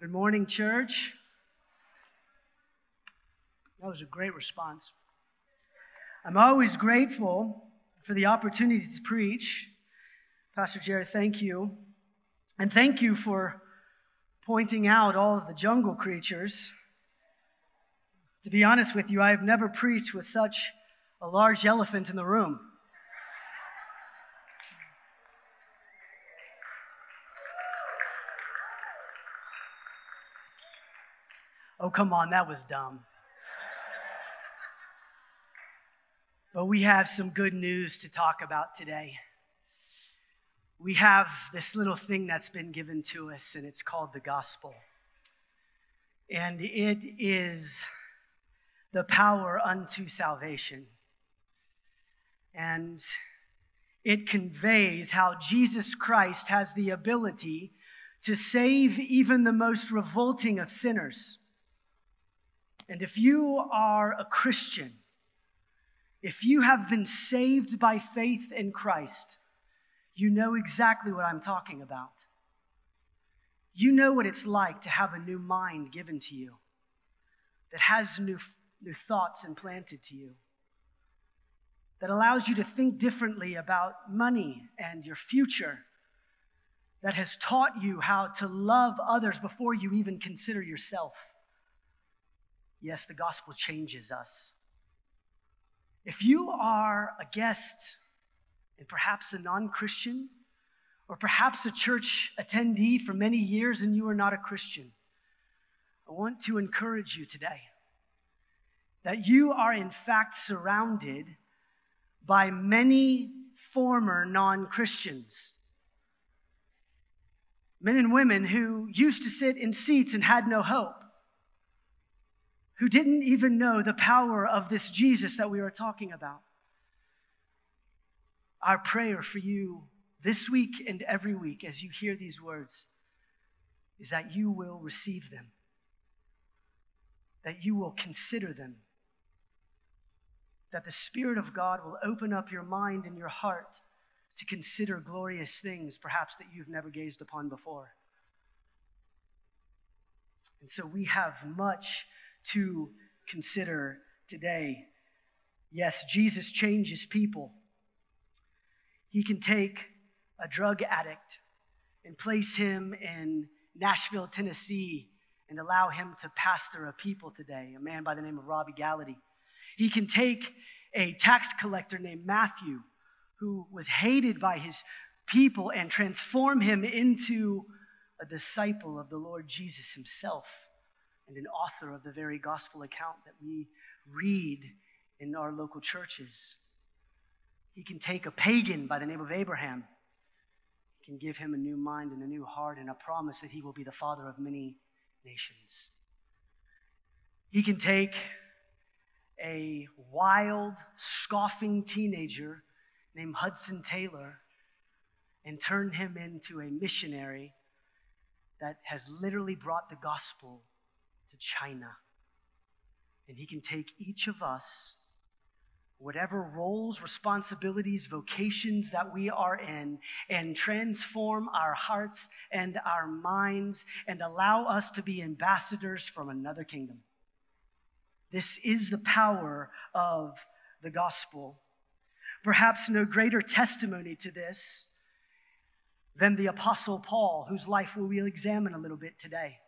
Good morning, church. That was a great response. I'm always grateful for the opportunity to preach. Pastor Jared, thank you. And thank you for pointing out all of the jungle creatures. To be honest with you, I have never preached with such a large elephant in the room. Oh, come on, that was dumb. But we have some good news to talk about today. We have this little thing that's been given to us, and it's called the gospel. And it is the power unto salvation. And it conveys how Jesus Christ has the ability to save even the most revolting of sinners. And if you are a Christian, if you have been saved by faith in Christ, you know exactly what I'm talking about. You know what it's like to have a new mind given to you that has new, new thoughts implanted to you, that allows you to think differently about money and your future, that has taught you how to love others before you even consider yourself. Yes, the gospel changes us. If you are a guest and perhaps a non Christian, or perhaps a church attendee for many years and you are not a Christian, I want to encourage you today that you are in fact surrounded by many former non Christians. Men and women who used to sit in seats and had no hope who didn't even know the power of this Jesus that we are talking about. Our prayer for you this week and every week as you hear these words is that you will receive them, that you will consider them, that the Spirit of God will open up your mind and your heart to consider glorious things, perhaps that you've never gazed upon before. And so we have much to consider today. Yes, Jesus changes people. He can take a drug addict and place him in Nashville, Tennessee, and allow him to pastor a people today, a man by the name of Robby Gallaty. He can take a tax collector named Matthew, who was hated by his people, and transform him into a disciple of the Lord Jesus himself and an author of the very gospel account that we read in our local churches. He can take a pagan by the name of Abraham, he can give him a new mind and a new heart and a promise that he will be the father of many nations. He can take a wild, scoffing teenager named Hudson Taylor and turn him into a missionary that has literally brought the gospel China. And He can take each of us, whatever roles, responsibilities, vocations that we are in, and transform our hearts and our minds and allow us to be ambassadors from another kingdom. This is the power of the gospel. Perhaps no greater testimony to this than the Apostle Paul, whose life we will examine a little bit today.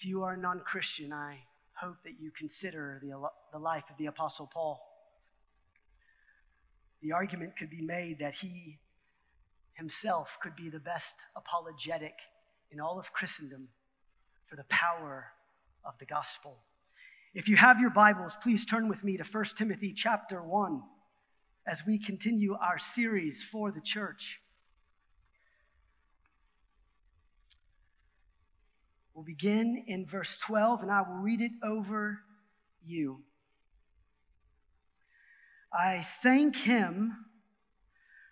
If you are a non Christian, I hope that you consider the, the life of the Apostle Paul. The argument could be made that he himself could be the best apologetic in all of Christendom for the power of the gospel. If you have your Bibles, please turn with me to 1 Timothy chapter 1 as we continue our series for the church. We'll begin in verse 12, and I will read it over you. I thank him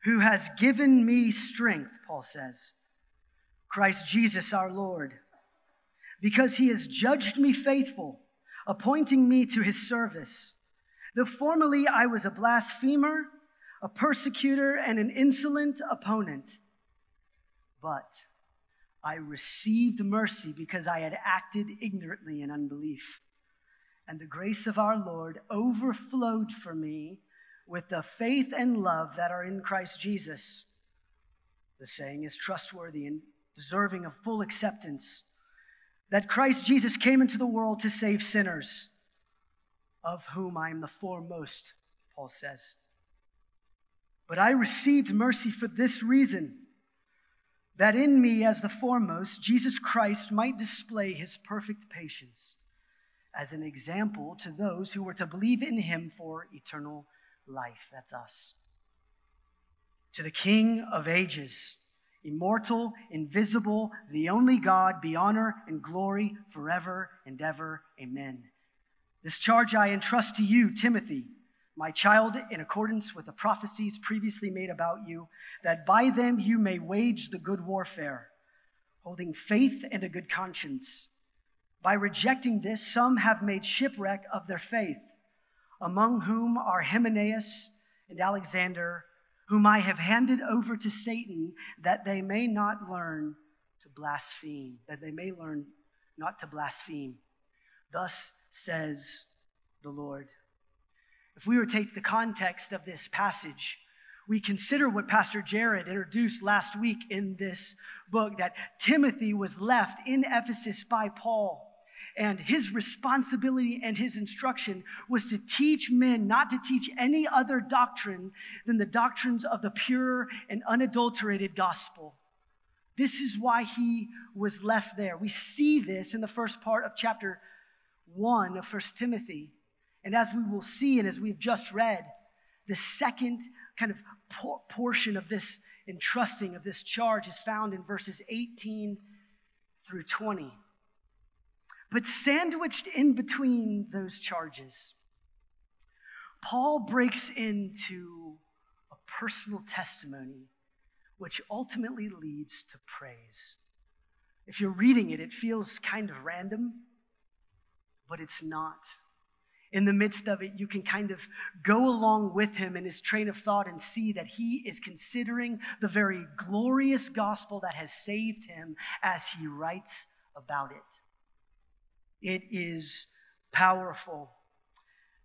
who has given me strength, Paul says, Christ Jesus our Lord, because he has judged me faithful, appointing me to his service. Though formerly I was a blasphemer, a persecutor, and an insolent opponent, but I received mercy because I had acted ignorantly in unbelief. And the grace of our Lord overflowed for me with the faith and love that are in Christ Jesus. The saying is trustworthy and deserving of full acceptance that Christ Jesus came into the world to save sinners, of whom I am the foremost, Paul says. But I received mercy for this reason that in me, as the foremost, Jesus Christ might display his perfect patience as an example to those who were to believe in him for eternal life. That's us. To the King of ages, immortal, invisible, the only God, be honor and glory forever and ever. Amen. This charge I entrust to you, Timothy my child, in accordance with the prophecies previously made about you, that by them you may wage the good warfare, holding faith and a good conscience. By rejecting this, some have made shipwreck of their faith, among whom are Hymenaeus and Alexander, whom I have handed over to Satan, that they may not learn to blaspheme, that they may learn not to blaspheme. Thus says the Lord. If we were to take the context of this passage, we consider what Pastor Jared introduced last week in this book that Timothy was left in Ephesus by Paul. And his responsibility and his instruction was to teach men not to teach any other doctrine than the doctrines of the pure and unadulterated gospel. This is why he was left there. We see this in the first part of chapter 1 of First Timothy. And as we will see, and as we've just read, the second kind of por- portion of this entrusting of this charge is found in verses 18 through 20. But sandwiched in between those charges, Paul breaks into a personal testimony which ultimately leads to praise. If you're reading it, it feels kind of random, but it's not in the midst of it, you can kind of go along with him in his train of thought and see that he is considering the very glorious gospel that has saved him as he writes about it. It is powerful.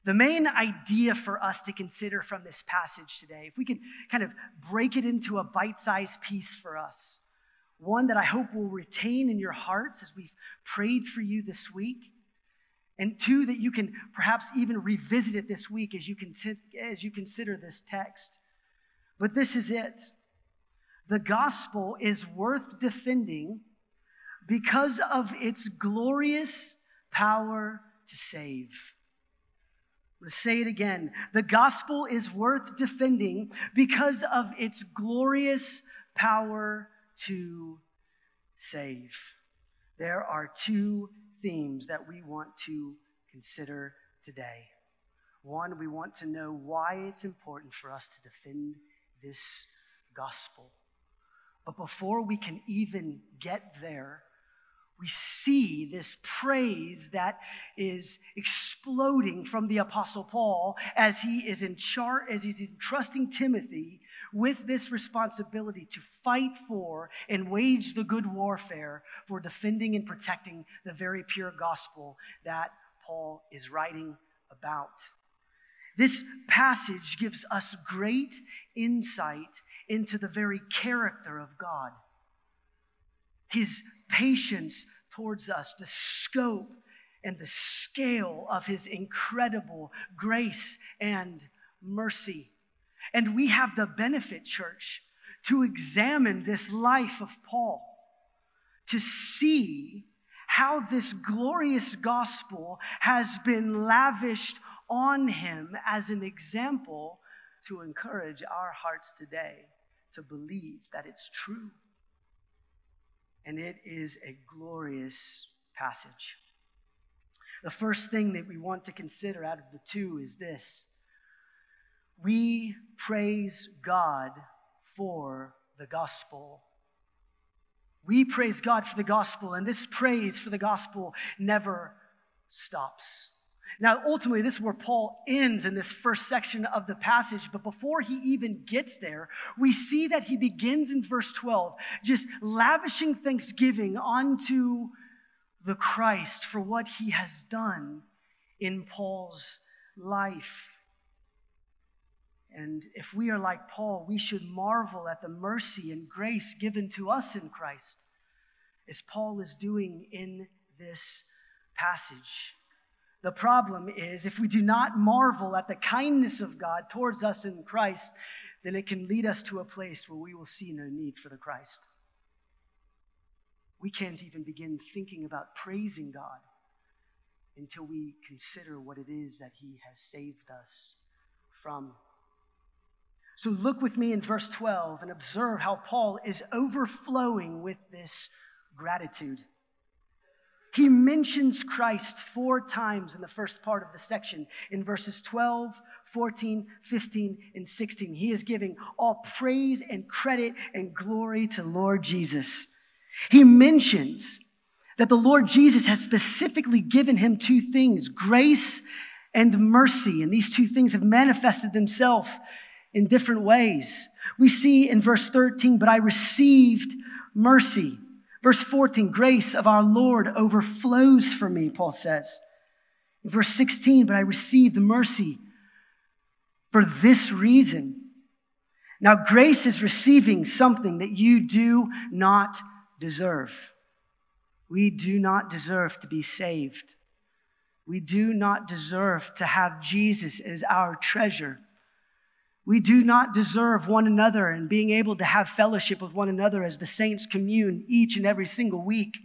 The main idea for us to consider from this passage today, if we could kind of break it into a bite sized piece for us, one that I hope will retain in your hearts as we've prayed for you this week and two, that you can perhaps even revisit it this week as you, as you consider this text. But this is it the gospel is worth defending because of its glorious power to save. Let's say it again. The gospel is worth defending because of its glorious power to save. There are two themes that we want to consider today. One, we want to know why it's important for us to defend this gospel. But before we can even get there, we see this praise that is exploding from the apostle paul as he is in chart as he's entrusting timothy with this responsibility to fight for and wage the good warfare for defending and protecting the very pure gospel that Paul is writing about. This passage gives us great insight into the very character of God, His patience towards us, the scope and the scale of His incredible grace and mercy. And we have the benefit, church, to examine this life of Paul, to see how this glorious gospel has been lavished on him as an example to encourage our hearts today to believe that it's true. And it is a glorious passage. The first thing that we want to consider out of the two is this we praise God for the gospel. We praise God for the gospel, and this praise for the gospel never stops. Now, ultimately, this is where Paul ends in this first section of the passage. But before he even gets there, we see that he begins in verse 12, just lavishing thanksgiving onto the Christ for what he has done in Paul's life. And if we are like Paul, we should marvel at the mercy and grace given to us in Christ, as Paul is doing in this passage. The problem is, if we do not marvel at the kindness of God towards us in Christ, then it can lead us to a place where we will see no need for the Christ. We can't even begin thinking about praising God until we consider what it is that He has saved us from. So look with me in verse 12 and observe how Paul is overflowing with this gratitude. He mentions Christ four times in the first part of the section in verses 12, 14, 15, and 16. He is giving all praise and credit and glory to Lord Jesus. He mentions that the Lord Jesus has specifically given him two things grace and mercy. And these two things have manifested themselves in different ways. We see in verse 13, but I received mercy. Verse 14, grace of our Lord overflows for me, Paul says. Verse 16, but I received the mercy for this reason. Now, grace is receiving something that you do not deserve. We do not deserve to be saved. We do not deserve to have Jesus as our treasure. We do not deserve one another and being able to have fellowship with one another as the saints commune each and every single week.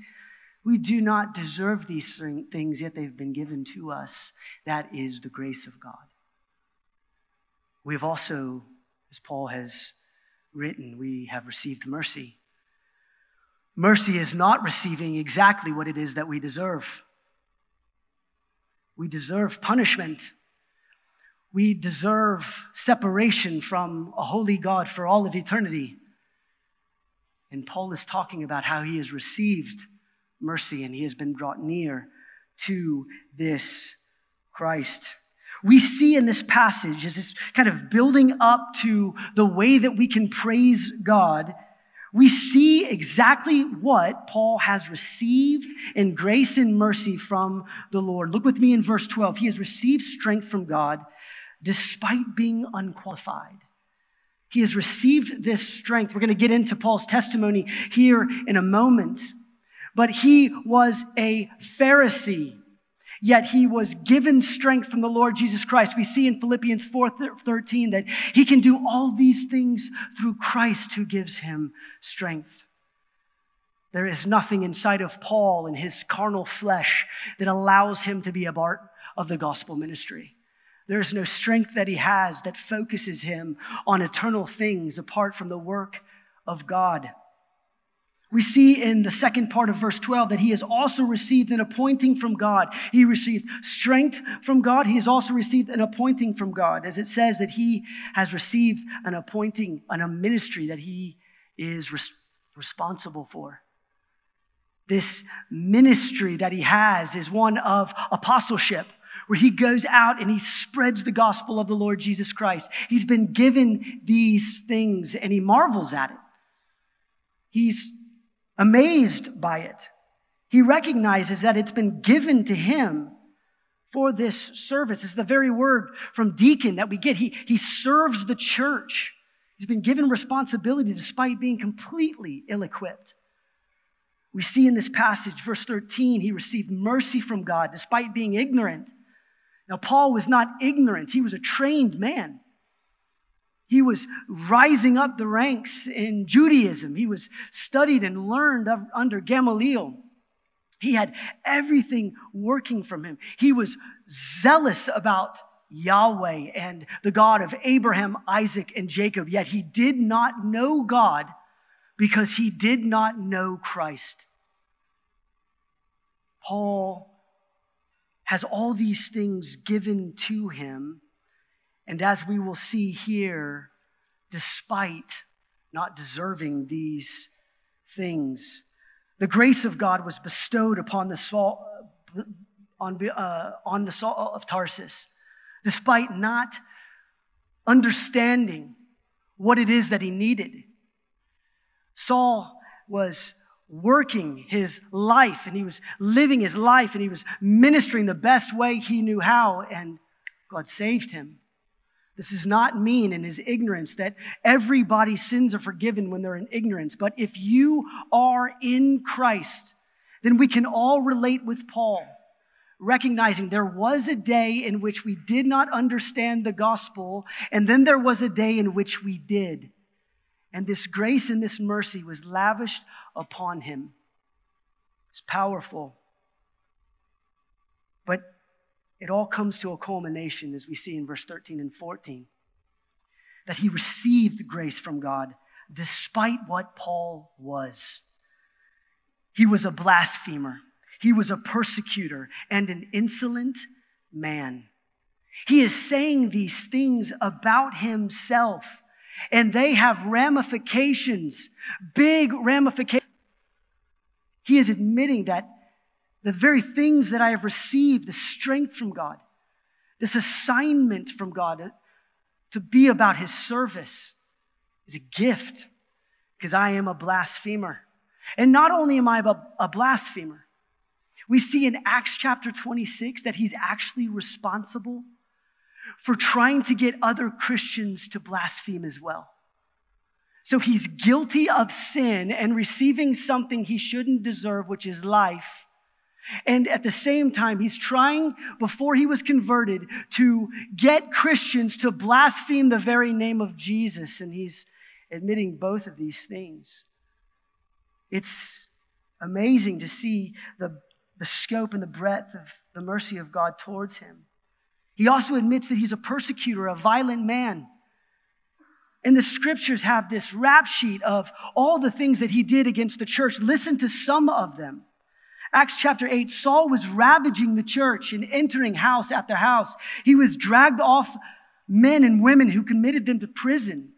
We do not deserve these things, yet they've been given to us. That is the grace of God. We have also, as Paul has written, we have received mercy. Mercy is not receiving exactly what it is that we deserve. We deserve punishment we deserve separation from a holy God for all of eternity. And Paul is talking about how he has received mercy and he has been brought near to this Christ. We see in this passage as this kind of building up to the way that we can praise God. We see exactly what Paul has received in grace and mercy from the Lord. Look with me in verse 12. He has received strength from God despite being unqualified. He has received this strength. We're going to get into Paul's testimony here in a moment. But he was a Pharisee, yet he was given strength from the Lord Jesus Christ. We see in Philippians 4:13 that he can do all these things through Christ who gives him strength. There is nothing inside of Paul and his carnal flesh that allows him to be a part of the gospel ministry. There is no strength that he has that focuses him on eternal things apart from the work of God. We see in the second part of verse 12 that he has also received an appointing from God. He received strength from God. He has also received an appointing from God, as it says that he has received an appointing on a ministry that he is res- responsible for. This ministry that he has is one of apostleship where he goes out and he spreads the gospel of the Lord Jesus Christ. He's been given these things and he marvels at it. He's amazed by it. He recognizes that it's been given to him for this service. It's the very word from deacon that we get. He, he serves the church. He's been given responsibility despite being completely ill equipped. We see in this passage, verse 13, he received mercy from God despite being ignorant. Now, Paul was not ignorant, he was a trained man. He was rising up the ranks in Judaism. He was studied and learned under Gamaliel. He had everything working from him. He was zealous about Yahweh and the God of Abraham, Isaac, and Jacob, yet he did not know God because he did not know Christ. Paul has all these things given to him. And as we will see here, despite not deserving these things, the grace of God was bestowed upon the Saul, on, uh, on the Saul of Tarsus, despite not understanding what it is that he needed. Saul was working his life and he was living his life and he was ministering the best way he knew how, and God saved him. This does not mean in his ignorance that everybody's sins are forgiven when they're in ignorance. But if you are in Christ, then we can all relate with Paul, recognizing there was a day in which we did not understand the gospel, and then there was a day in which we did. And this grace and this mercy was lavished upon him. It's powerful. But it all comes to a culmination, as we see in verse 13 and 14, that he received grace from God despite what Paul was. He was a blasphemer, he was a persecutor, and an insolent man. He is saying these things about himself, and they have ramifications, big ramifications. He is admitting that the very things that I have received, the strength from God, this assignment from God to be about His service, is a gift because I am a blasphemer. And not only am I a blasphemer, we see in Acts chapter 26 that he's actually responsible for trying to get other Christians to blaspheme as well. So he's guilty of sin and receiving something he shouldn't deserve, which is life. And at the same time, he's trying, before he was converted, to get Christians to blaspheme the very name of Jesus. And he's admitting both of these things. It's amazing to see the, the scope and the breadth of the mercy of God towards him. He also admits that he's a persecutor, a violent man. And the scriptures have this rap sheet of all the things that he did against the church. Listen to some of them. Acts chapter 8, Saul was ravaging the church and entering house after house. He was dragged off men and women who committed them to prison.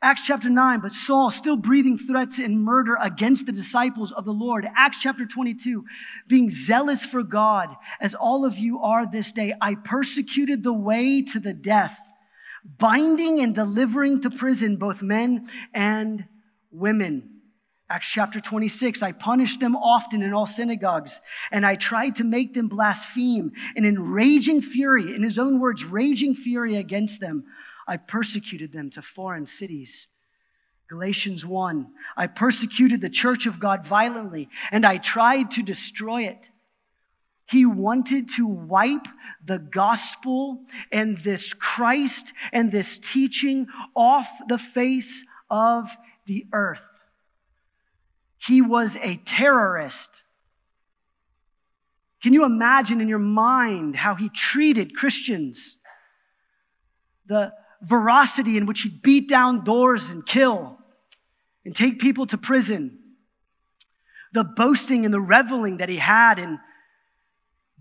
Acts chapter 9, but Saul still breathing threats and murder against the disciples of the Lord. Acts chapter 22, being zealous for God, as all of you are this day. I persecuted the way to the death, binding and delivering to prison both men and women. Acts chapter 26, I punished them often in all synagogues, and I tried to make them blaspheme. And in raging fury, in his own words, raging fury against them, I persecuted them to foreign cities. Galatians 1, I persecuted the church of God violently, and I tried to destroy it. He wanted to wipe the gospel and this Christ and this teaching off the face of the earth. He was a terrorist. Can you imagine in your mind how he treated Christians? The veracity in which he'd beat down doors and kill and take people to prison. The boasting and the reveling that he had in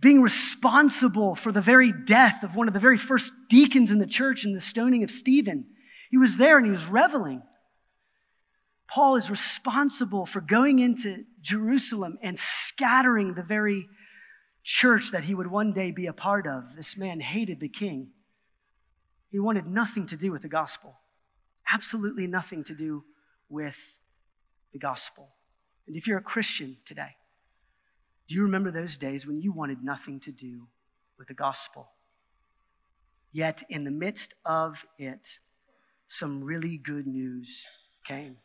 being responsible for the very death of one of the very first deacons in the church in the stoning of Stephen. He was there and he was reveling. Paul is responsible for going into Jerusalem and scattering the very church that he would one day be a part of. This man hated the king. He wanted nothing to do with the gospel, absolutely nothing to do with the gospel. And if you're a Christian today, do you remember those days when you wanted nothing to do with the gospel? Yet, in the midst of it, some really good news came.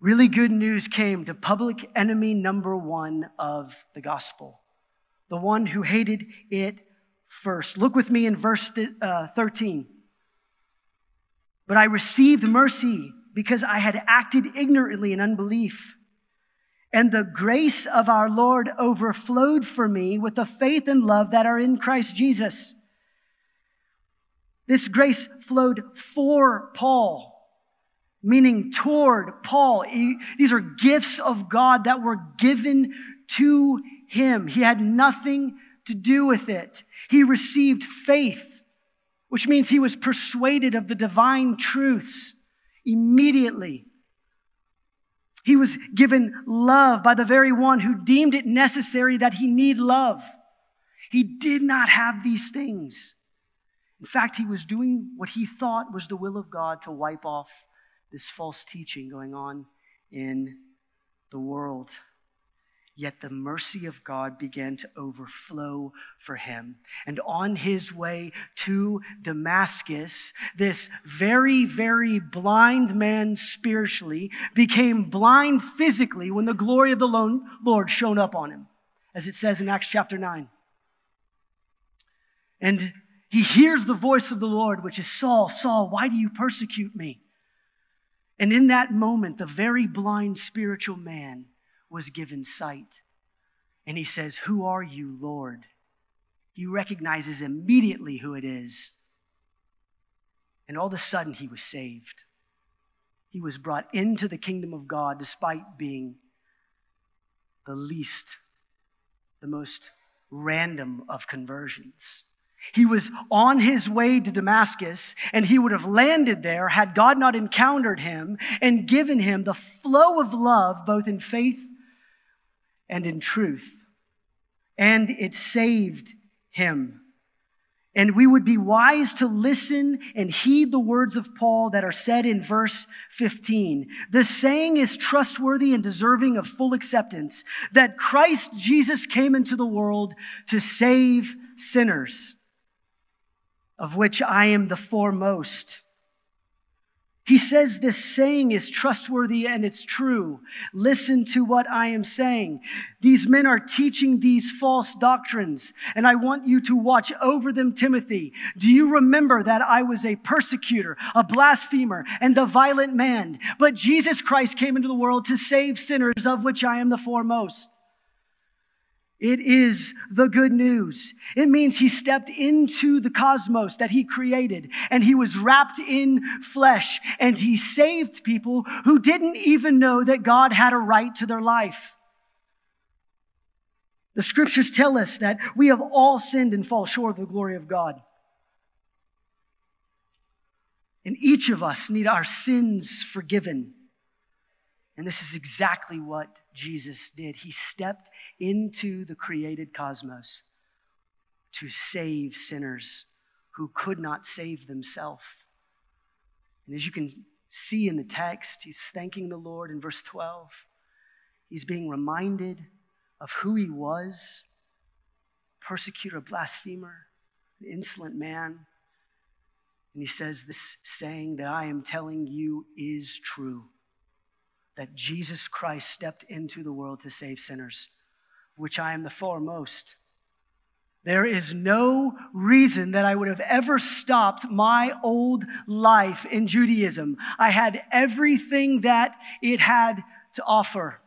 Really good news came to public enemy number one of the gospel, the one who hated it first. Look with me in verse uh, 13. But I received mercy because I had acted ignorantly in unbelief. And the grace of our Lord overflowed for me with the faith and love that are in Christ Jesus. This grace flowed for Paul meaning toward Paul. These are gifts of God that were given to him. He had nothing to do with it. He received faith, which means he was persuaded of the divine truths immediately. He was given love by the very one who deemed it necessary that he need love. He did not have these things. In fact, he was doing what he thought was the will of God to wipe off this false teaching going on in the world. Yet the mercy of God began to overflow for him. And on his way to Damascus, this very, very blind man spiritually became blind physically when the glory of the Lord shone up on him, as it says in Acts chapter 9. And he hears the voice of the Lord, which is Saul, Saul, why do you persecute me? And in that moment, the very blind spiritual man was given sight. And he says, Who are you, Lord? He recognizes immediately who it is. And all of a sudden, he was saved. He was brought into the kingdom of God despite being the least, the most random of conversions. He was on his way to Damascus, and he would have landed there had God not encountered him and given him the flow of love, both in faith and in truth. And it saved him. And we would be wise to listen and heed the words of Paul that are said in verse 15. The saying is trustworthy and deserving of full acceptance that Christ Jesus came into the world to save sinners of which I am the foremost. He says this saying is trustworthy and it's true. Listen to what I am saying. These men are teaching these false doctrines, and I want you to watch over them, Timothy. Do you remember that I was a persecutor, a blasphemer, and a violent man? But Jesus Christ came into the world to save sinners, of which I am the foremost. It is the good news. It means he stepped into the cosmos that he created and he was wrapped in flesh and he saved people who didn't even know that God had a right to their life. The scriptures tell us that we have all sinned and fall short of the glory of God. And each of us need our sins forgiven. And this is exactly what Jesus did. He stepped into the created cosmos to save sinners who could not save themselves. And as you can see in the text, he's thanking the Lord in verse 12. He's being reminded of who he was persecutor, blasphemer, an insolent man. And he says, This saying that I am telling you is true that Jesus Christ stepped into the world to save sinners, which I am the foremost. There is no reason that I would have ever stopped my old life in Judaism. I had everything that it had to offer.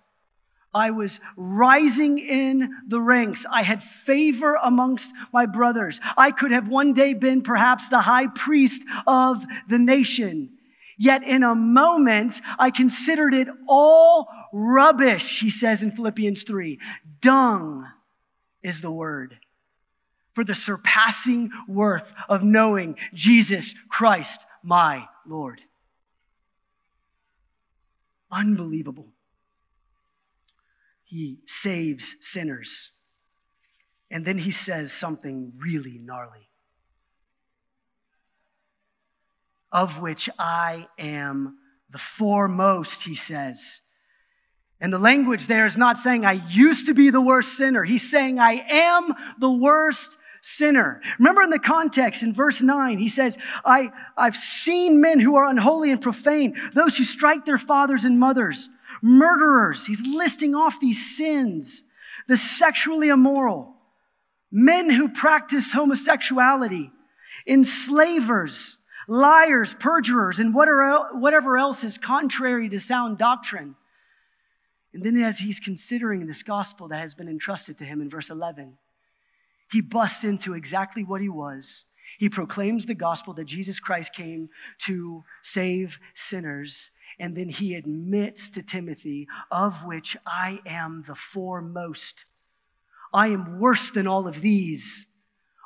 I was rising in the ranks. I had favor amongst my brothers. I could have one day been perhaps the high priest of the nation. Yet in a moment, I considered it all rubbish, he says in Philippians 3. Dung is the word for the surpassing worth of knowing Jesus Christ, my Lord. Unbelievable. He saves sinners. And then he says something really gnarly. Of which I am the foremost, he says. And the language there is not saying, I used to be the worst sinner. He's saying, I am the worst sinner. Remember in the context in verse 9, he says, I, I've seen men who are unholy and profane, those who strike their fathers and mothers, murderers. He's listing off these sins, the sexually immoral, men who practice homosexuality, enslavers, liars, perjurers, and whatever else is contrary to sound doctrine. And then, as he's considering this gospel that has been entrusted to him in verse 11, he busts into exactly what he was. He proclaims the gospel that Jesus Christ came to save sinners. And then he admits to Timothy, of which I am the foremost. I am worse than all of these.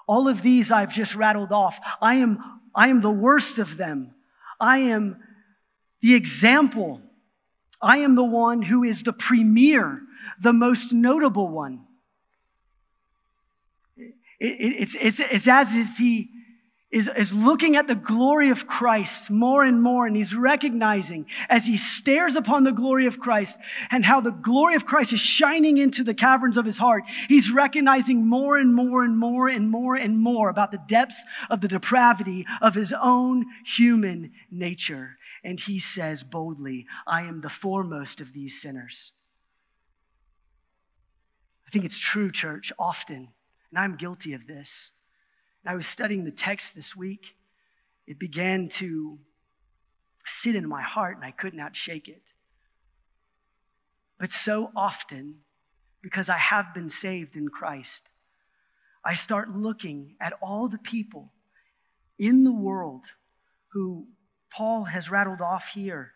All of these I've just rattled off. I am I am the worst of them. I am the example I am the one who is the premier, the most notable one. It, it, it's, it's, it's as if he is, is looking at the glory of Christ more and more, and he's recognizing as he stares upon the glory of Christ and how the glory of Christ is shining into the caverns of his heart, he's recognizing more and more and more and more and more about the depths of the depravity of his own human nature. And he says boldly, I am the foremost of these sinners. I think it's true, church, often, and I'm guilty of this I was studying the text this week. It began to sit in my heart, and I could not shake it. But so often, because I have been saved in Christ, I start looking at all the people in the world who Paul has rattled off here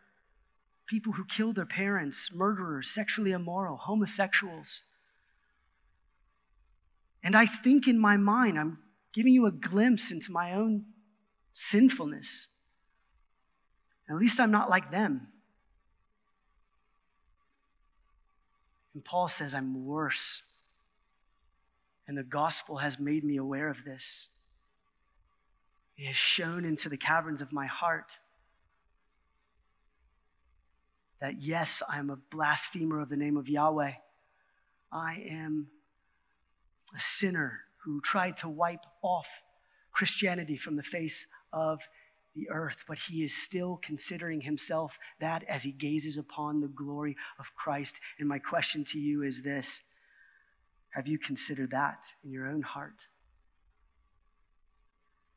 people who kill their parents, murderers, sexually immoral, homosexuals. And I think in my mind, I'm giving you a glimpse into my own sinfulness. At least I'm not like them. And Paul says, I'm worse. And the gospel has made me aware of this. It has shone into the caverns of my heart that yes, I am a blasphemer of the name of Yahweh. I am a sinner who tried to wipe off Christianity from the face of the earth, but he is still considering himself that as he gazes upon the glory of Christ. And my question to you is this Have you considered that in your own heart?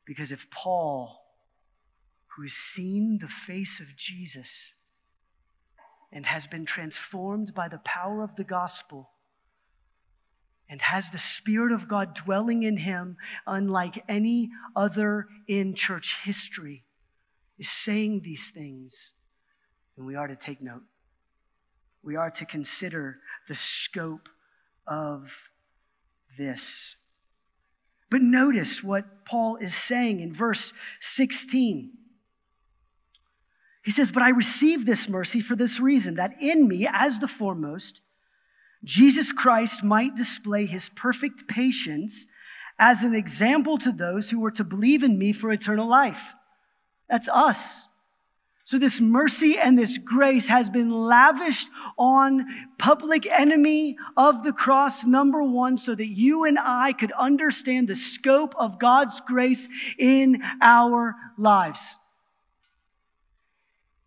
Because if Paul, who has seen the face of Jesus and has been transformed by the power of the gospel, and has the Spirit of God dwelling in him, unlike any other in church history, is saying these things. And we are to take note. We are to consider the scope of this. But notice what Paul is saying in verse 16. He says, But I received this mercy for this reason, that in me, as the foremost, Jesus Christ might display his perfect patience as an example to those who were to believe in me for eternal life. That's us. So, this mercy and this grace has been lavished on public enemy of the cross, number one, so that you and I could understand the scope of God's grace in our lives.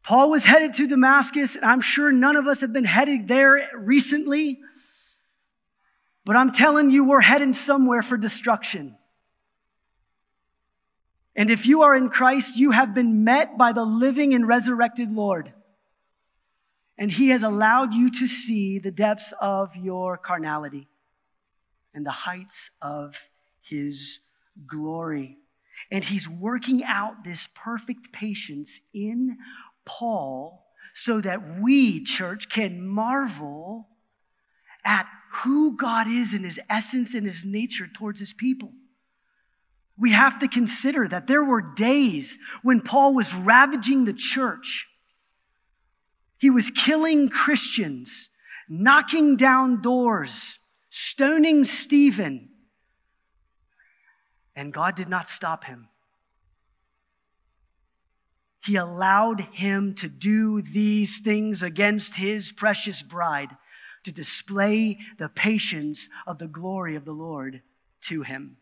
Paul was headed to Damascus, and I'm sure none of us have been headed there recently. But I'm telling you, we're heading somewhere for destruction. And if you are in Christ, you have been met by the living and resurrected Lord. And He has allowed you to see the depths of your carnality and the heights of His glory. And He's working out this perfect patience in Paul so that we, church, can marvel at who God is in his essence and his nature towards his people. We have to consider that there were days when Paul was ravaging the church. He was killing Christians, knocking down doors, stoning Stephen. And God did not stop him. He allowed him to do these things against his precious bride to display the patience of the glory of the Lord to him.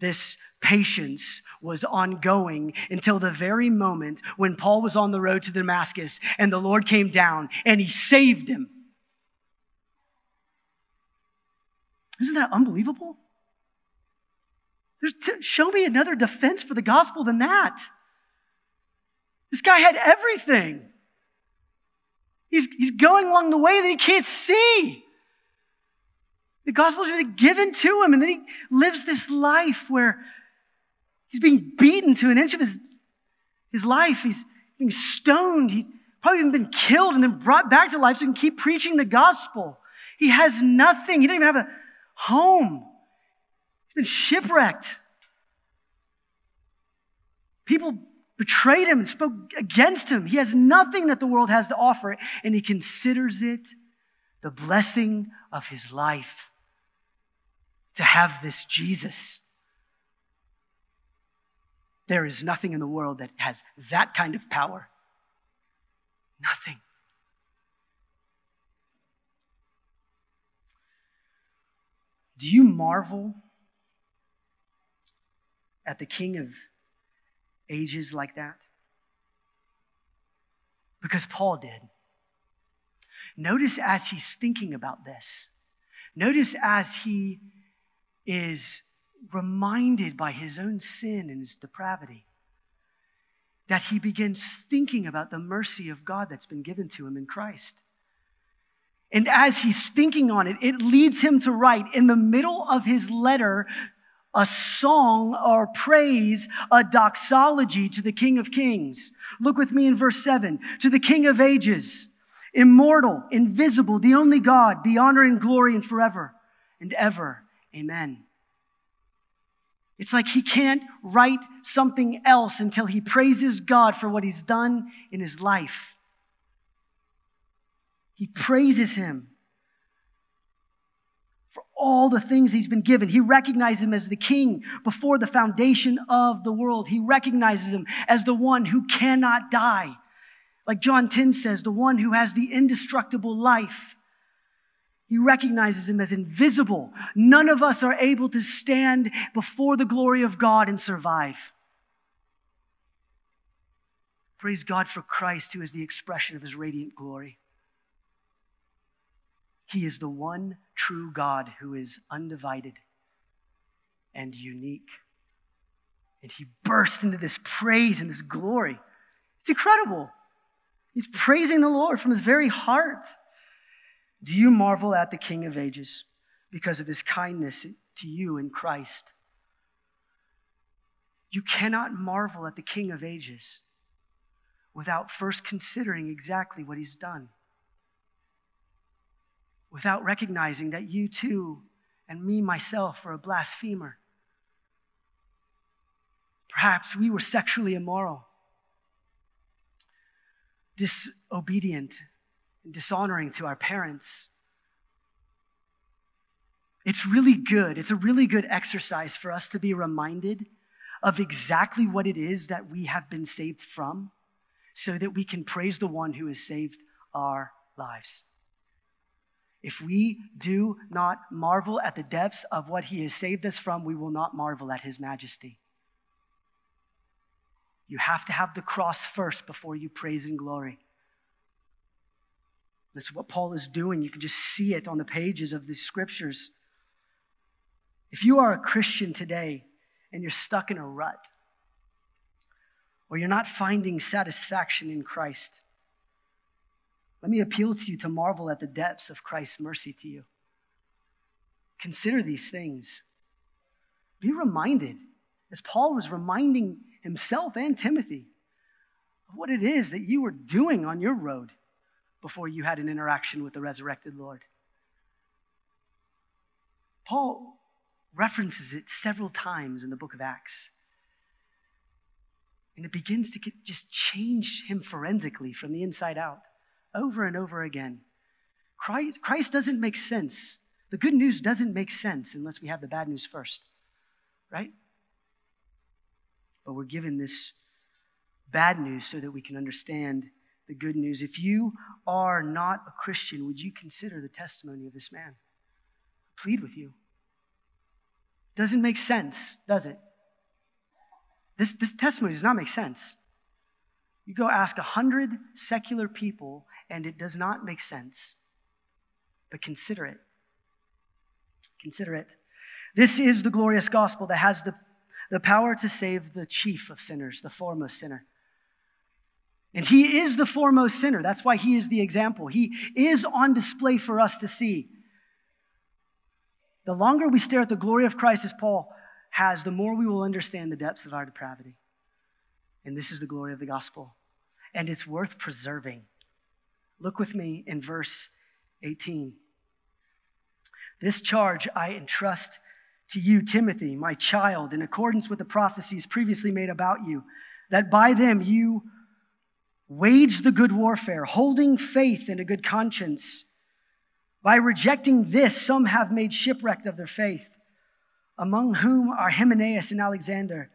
This patience was ongoing until the very moment when Paul was on the road to Damascus and the Lord came down and he saved him. Isn't that unbelievable? T- show me another defense for the gospel than that. This guy had everything. He's, he's going along the way that he can't see. The gospel is really given to him, and then he lives this life where he's being beaten to an inch of his, his life. He's being stoned. He's probably even been killed and then brought back to life so he can keep preaching the gospel. He has nothing. He doesn't even have a home. Been shipwrecked. People betrayed him and spoke against him. He has nothing that the world has to offer, and he considers it the blessing of his life to have this Jesus. There is nothing in the world that has that kind of power. Nothing. Do you marvel at the King of ages like that? Because Paul did. Notice as he's thinking about this, notice as he is reminded by his own sin and his depravity that he begins thinking about the mercy of God that's been given to him in Christ. And as he's thinking on it, it leads him to write in the middle of his letter a song or praise, a doxology to the King of Kings. Look with me in verse 7 to the King of ages, immortal, invisible, the only God, be honor and glory and forever and ever. Amen. It's like he can't write something else until he praises God for what he's done in his life. He praises him all the things he's been given. He recognizes him as the king before the foundation of the world. He recognizes him as the one who cannot die. Like John 10 says, the one who has the indestructible life. He recognizes him as invisible. None of us are able to stand before the glory of God and survive. Praise God for Christ, who is the expression of his radiant glory. He is the one true God who is undivided and unique. And he bursts into this praise and this glory. It's incredible. He's praising the Lord from his very heart. Do you marvel at the King of ages because of his kindness to you in Christ? You cannot marvel at the King of ages without first considering exactly what he's done, without recognizing that you too and me myself are a blasphemer. Perhaps we were sexually immoral, disobedient, and dishonoring to our parents. It's really good. It's a really good exercise for us to be reminded of exactly what it is that we have been saved from so that we can praise the one who has saved our lives. If we do not marvel at the depths of what he has saved us from, we will not marvel at his majesty. You have to have the cross first before you praise and glory. This is what Paul is doing. You can just see it on the pages of the scriptures. If you are a Christian today and you're stuck in a rut, or you're not finding satisfaction in Christ, let me appeal to you to marvel at the depths of Christ's mercy to you. Consider these things. Be reminded, as Paul was reminding himself and Timothy, of what it is that you were doing on your road before you had an interaction with the resurrected Lord. Paul references it several times in the book of Acts. And it begins to get, just change him forensically from the inside out over and over again. Christ, Christ doesn't make sense. The good news doesn't make sense unless we have the bad news first, right? But we're given this bad news so that we can understand the good news. If you are not a Christian, would you consider the testimony of this man? I plead with you. Doesn't make sense, does it? This, this testimony does not make sense. You go ask a hundred secular people, and it does not make sense. But consider it. Consider it. This is the glorious gospel that has the, the power to save the chief of sinners, the foremost sinner. And he is the foremost sinner. That's why he is the example. He is on display for us to see. The longer we stare at the glory of Christ as Paul has, the more we will understand the depths of our depravity. And this is the glory of the gospel. And it's worth preserving. Look with me in verse 18. This charge I entrust to you, Timothy, my child, in accordance with the prophecies previously made about you that by them you wage the good warfare, holding faith and a good conscience. By rejecting this, some have made shipwreck of their faith, among whom are Hymenaeus and Alexander,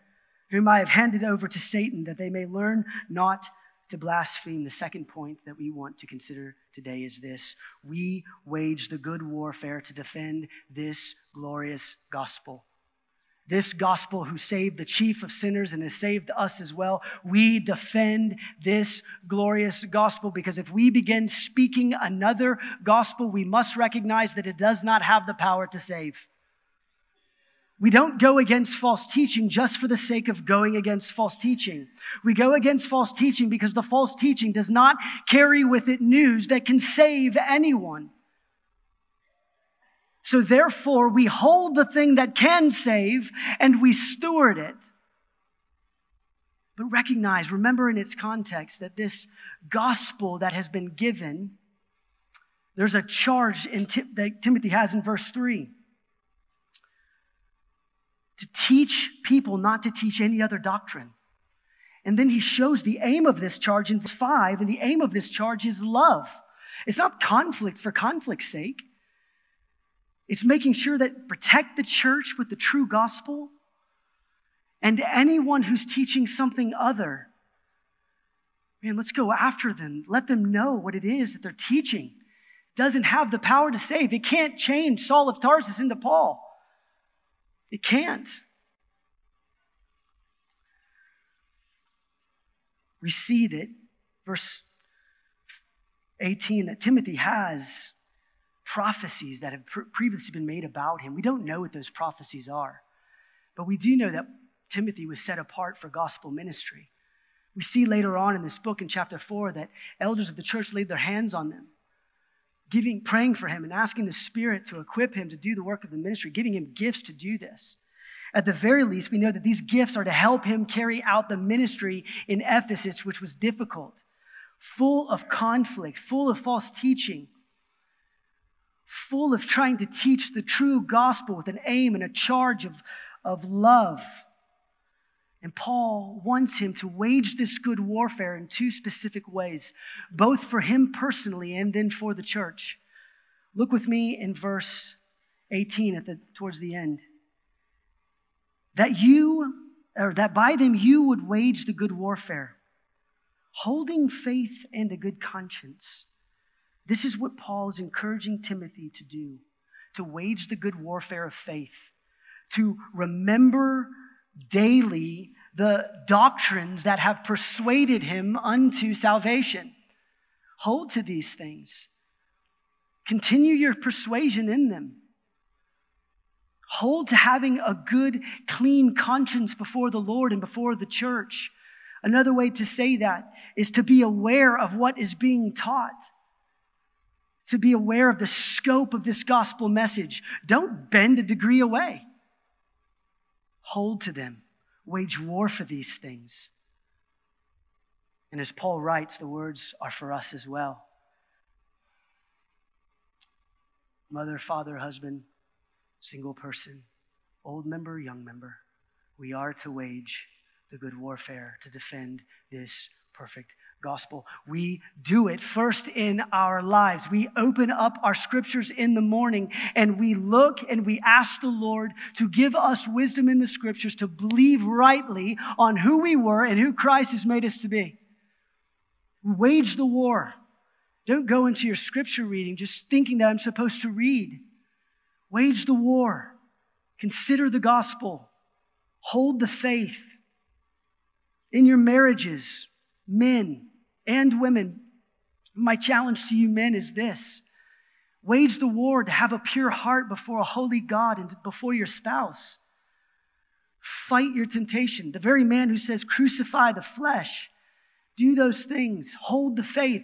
whom I have handed over to Satan, that they may learn not to blaspheme. The second point that we want to consider today is this we wage the good warfare to defend this glorious gospel this gospel who saved the chief of sinners and has saved us as well. We defend this glorious gospel because if we begin speaking another gospel, we must recognize that it does not have the power to save. We don't go against false teaching just for the sake of going against false teaching. We go against false teaching because the false teaching does not carry with it news that can save anyone. So therefore, we hold the thing that can save and we steward it. But recognize, remember in its context, that this gospel that has been given, there's a charge in that Timothy has in verse 3 to teach people not to teach any other doctrine. And then he shows the aim of this charge in verse 5, and the aim of this charge is love. It's not conflict for conflict's sake. It's making sure that protect the church with the true gospel and anyone who's teaching something other. Man, let's go after them. Let them know what it is that they're teaching. It doesn't have the power to save. It can't change Saul of Tarsus into Paul. It can't. We see that verse 18 that Timothy has prophecies that have previously been made about him. We don't know what those prophecies are, but we do know that Timothy was set apart for gospel ministry. We see later on in this book in chapter 4 that elders of the church laid their hands on them, giving praying for him and asking the Spirit to equip him to do the work of the ministry, giving him gifts to do this. At the very least, we know that these gifts are to help him carry out the ministry in Ephesus, which was difficult, full of conflict, full of false teaching, full of trying to teach the true gospel with an aim and a charge of, of love. And Paul wants him to wage this good warfare in two specific ways, both for him personally and then for the church. Look with me in verse 18 at the, towards the end. That you, or that by them you would wage the good warfare, holding faith and a good conscience. This is what Paul is encouraging Timothy to do to wage the good warfare of faith, to remember daily the doctrines that have persuaded him unto salvation. Hold to these things. Continue your persuasion in them. Hold to having a good, clean conscience before the Lord and before the church. Another way to say that is to be aware of what is being taught to be aware of the scope of this gospel message. Don't bend a degree away. Hold to them, wage war for these things. And as Paul writes, the words are for us as well. Mother, father, husband, single person, old member, young member, we are to wage the good warfare to defend this perfect gospel. We do it first in our lives. We open up our scriptures in the morning and we look and we ask the Lord to give us wisdom in the scriptures to believe rightly on who we were and who Christ has made us to be. Wage the war. Don't go into your scripture reading just thinking that I'm supposed to read. Wage the war. Consider the gospel. Hold the faith. In your marriages, men, and women, my challenge to you men is this wage the war to have a pure heart before a holy God and before your spouse. Fight your temptation. The very man who says, crucify the flesh, do those things, hold the faith,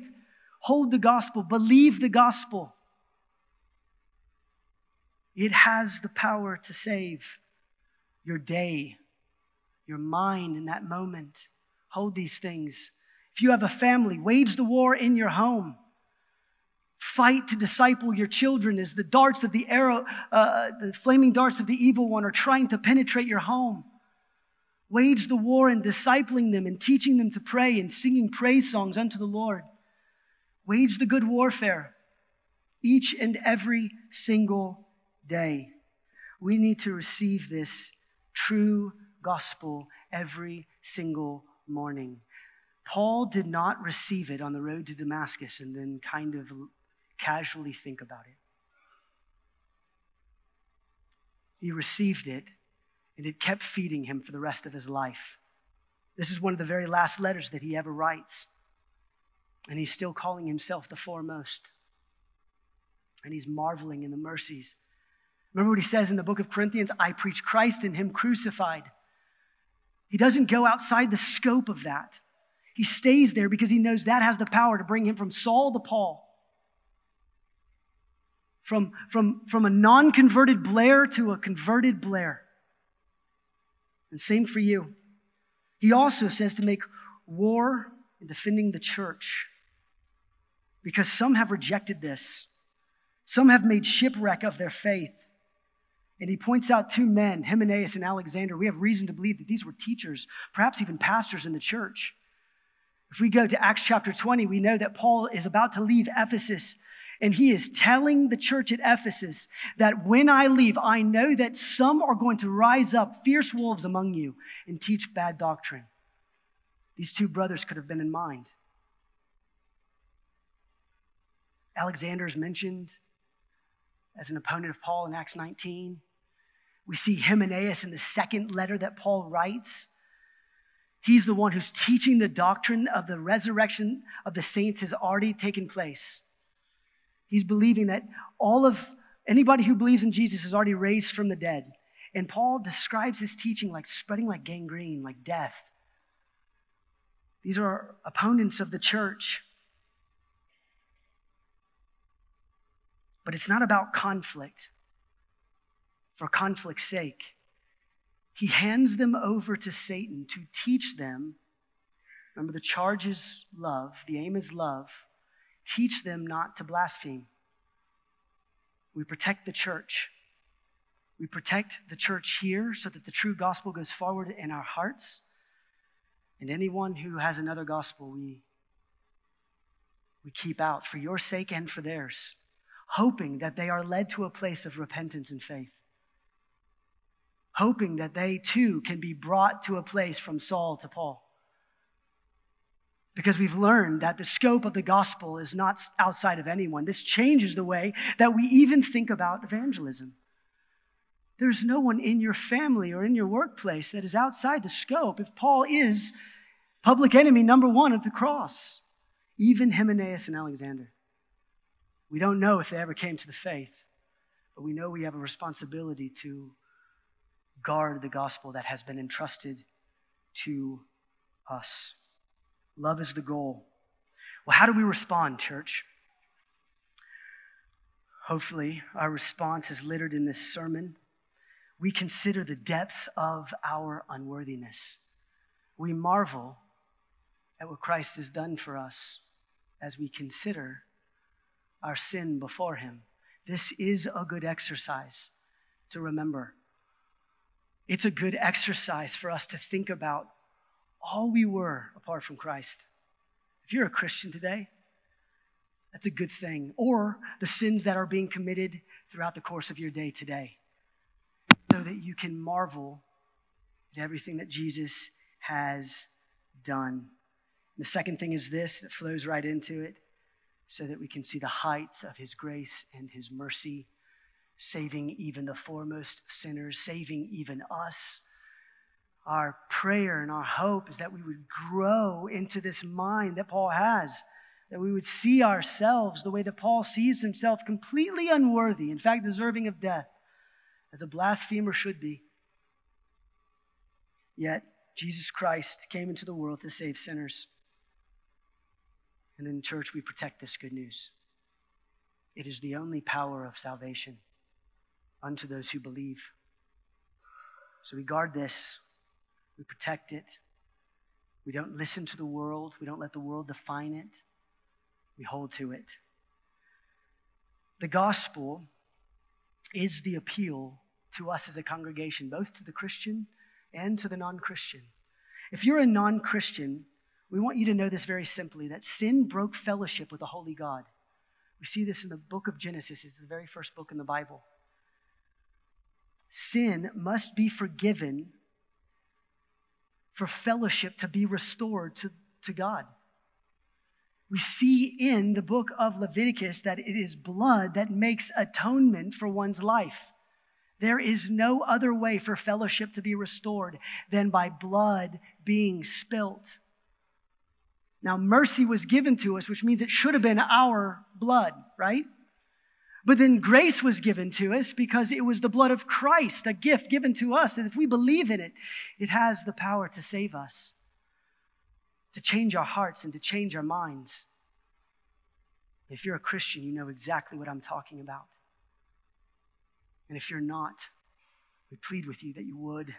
hold the gospel, believe the gospel. It has the power to save your day, your mind in that moment. Hold these things if you have a family, wage the war in your home. Fight to disciple your children as the darts of the arrow, uh, the flaming darts of the evil one are trying to penetrate your home. Wage the war in discipling them and teaching them to pray and singing praise songs unto the Lord. Wage the good warfare each and every single day. We need to receive this true gospel every single morning. Paul did not receive it on the road to Damascus and then kind of casually think about it. He received it, and it kept feeding him for the rest of his life. This is one of the very last letters that he ever writes. And he's still calling himself the foremost. And he's marveling in the mercies. Remember what he says in the book of Corinthians I preach Christ and him crucified. He doesn't go outside the scope of that. He stays there because he knows that has the power to bring him from Saul to Paul. From, from, from a non converted Blair to a converted Blair. And same for you. He also says to make war in defending the church because some have rejected this. Some have made shipwreck of their faith. And he points out two men, Hymenaeus and Alexander. We have reason to believe that these were teachers, perhaps even pastors in the church. If we go to Acts chapter 20, we know that Paul is about to leave Ephesus, and he is telling the church at Ephesus that when I leave, I know that some are going to rise up, fierce wolves among you, and teach bad doctrine. These two brothers could have been in mind. Alexander is mentioned as an opponent of Paul in Acts 19. We see Hymenaeus in the second letter that Paul writes. He's the one who's teaching the doctrine of the resurrection of the saints has already taken place. He's believing that all of anybody who believes in Jesus is already raised from the dead. And Paul describes his teaching like spreading like gangrene, like death. These are opponents of the church. But it's not about conflict for conflict's sake. He hands them over to Satan to teach them. Remember, the charge is love, the aim is love. Teach them not to blaspheme. We protect the church. We protect the church here so that the true gospel goes forward in our hearts. And anyone who has another gospel, we, we keep out for your sake and for theirs hoping that they are led to a place of repentance and faith. Hoping that they too can be brought to a place from Saul to Paul. Because we've learned that the scope of the gospel is not outside of anyone. This changes the way that we even think about evangelism. There's no one in your family or in your workplace that is outside the scope if Paul is public enemy number one of the cross, even Hymenaeus and Alexander. We don't know if they ever came to the faith, but we know we have a responsibility to guard the gospel that has been entrusted to us. Love is the goal. Well, how do we respond, church? Hopefully, our response is littered in this sermon. We consider the depths of our unworthiness. We marvel at what Christ has done for us as we consider our sin before Him. This is a good exercise to remember. It's a good exercise for us to think about all we were apart from Christ. If you're a Christian today, that's a good thing. Or the sins that are being committed throughout the course of your day today, so that you can marvel at everything that Jesus has done. The second thing is this, it flows right into it so that we can see the heights of his grace and his mercy, saving even the foremost sinners, saving even us. Our prayer and our hope is that we would grow into this mind that Paul has, that we would see ourselves the way that Paul sees himself completely unworthy, in fact, deserving of death, as a blasphemer should be. Yet, Jesus Christ came into the world to save sinners. And in church, we protect this good news. It is the only power of salvation unto those who believe. So we guard this, we protect it. We don't listen to the world, we don't let the world define it, we hold to it. The gospel is the appeal to us as a congregation, both to the Christian and to the non Christian. If you're a non Christian, we want you to know this very simply that sin broke fellowship with the Holy God. We see this in the book of Genesis, it's the very first book in the Bible. Sin must be forgiven for fellowship to be restored to, to God. We see in the book of Leviticus that it is blood that makes atonement for one's life. There is no other way for fellowship to be restored than by blood being spilt. Now, mercy was given to us, which means it should have been our blood, right? But then grace was given to us because it was the blood of Christ, a gift given to us. And if we believe in it, it has the power to save us, to change our hearts, and to change our minds. If you're a Christian, you know exactly what I'm talking about. And if you're not, we plead with you that you would.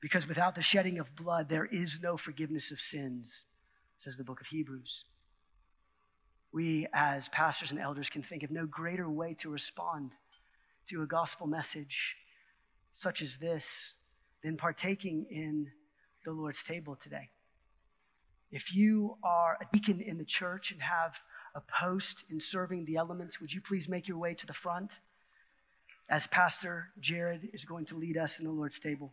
Because without the shedding of blood, there is no forgiveness of sins, says the book of Hebrews we as pastors and elders can think of no greater way to respond to a gospel message such as this than partaking in the Lord's table today. If you are a deacon in the church and have a post in serving the elements, would you please make your way to the front as Pastor Jared is going to lead us in the Lord's table?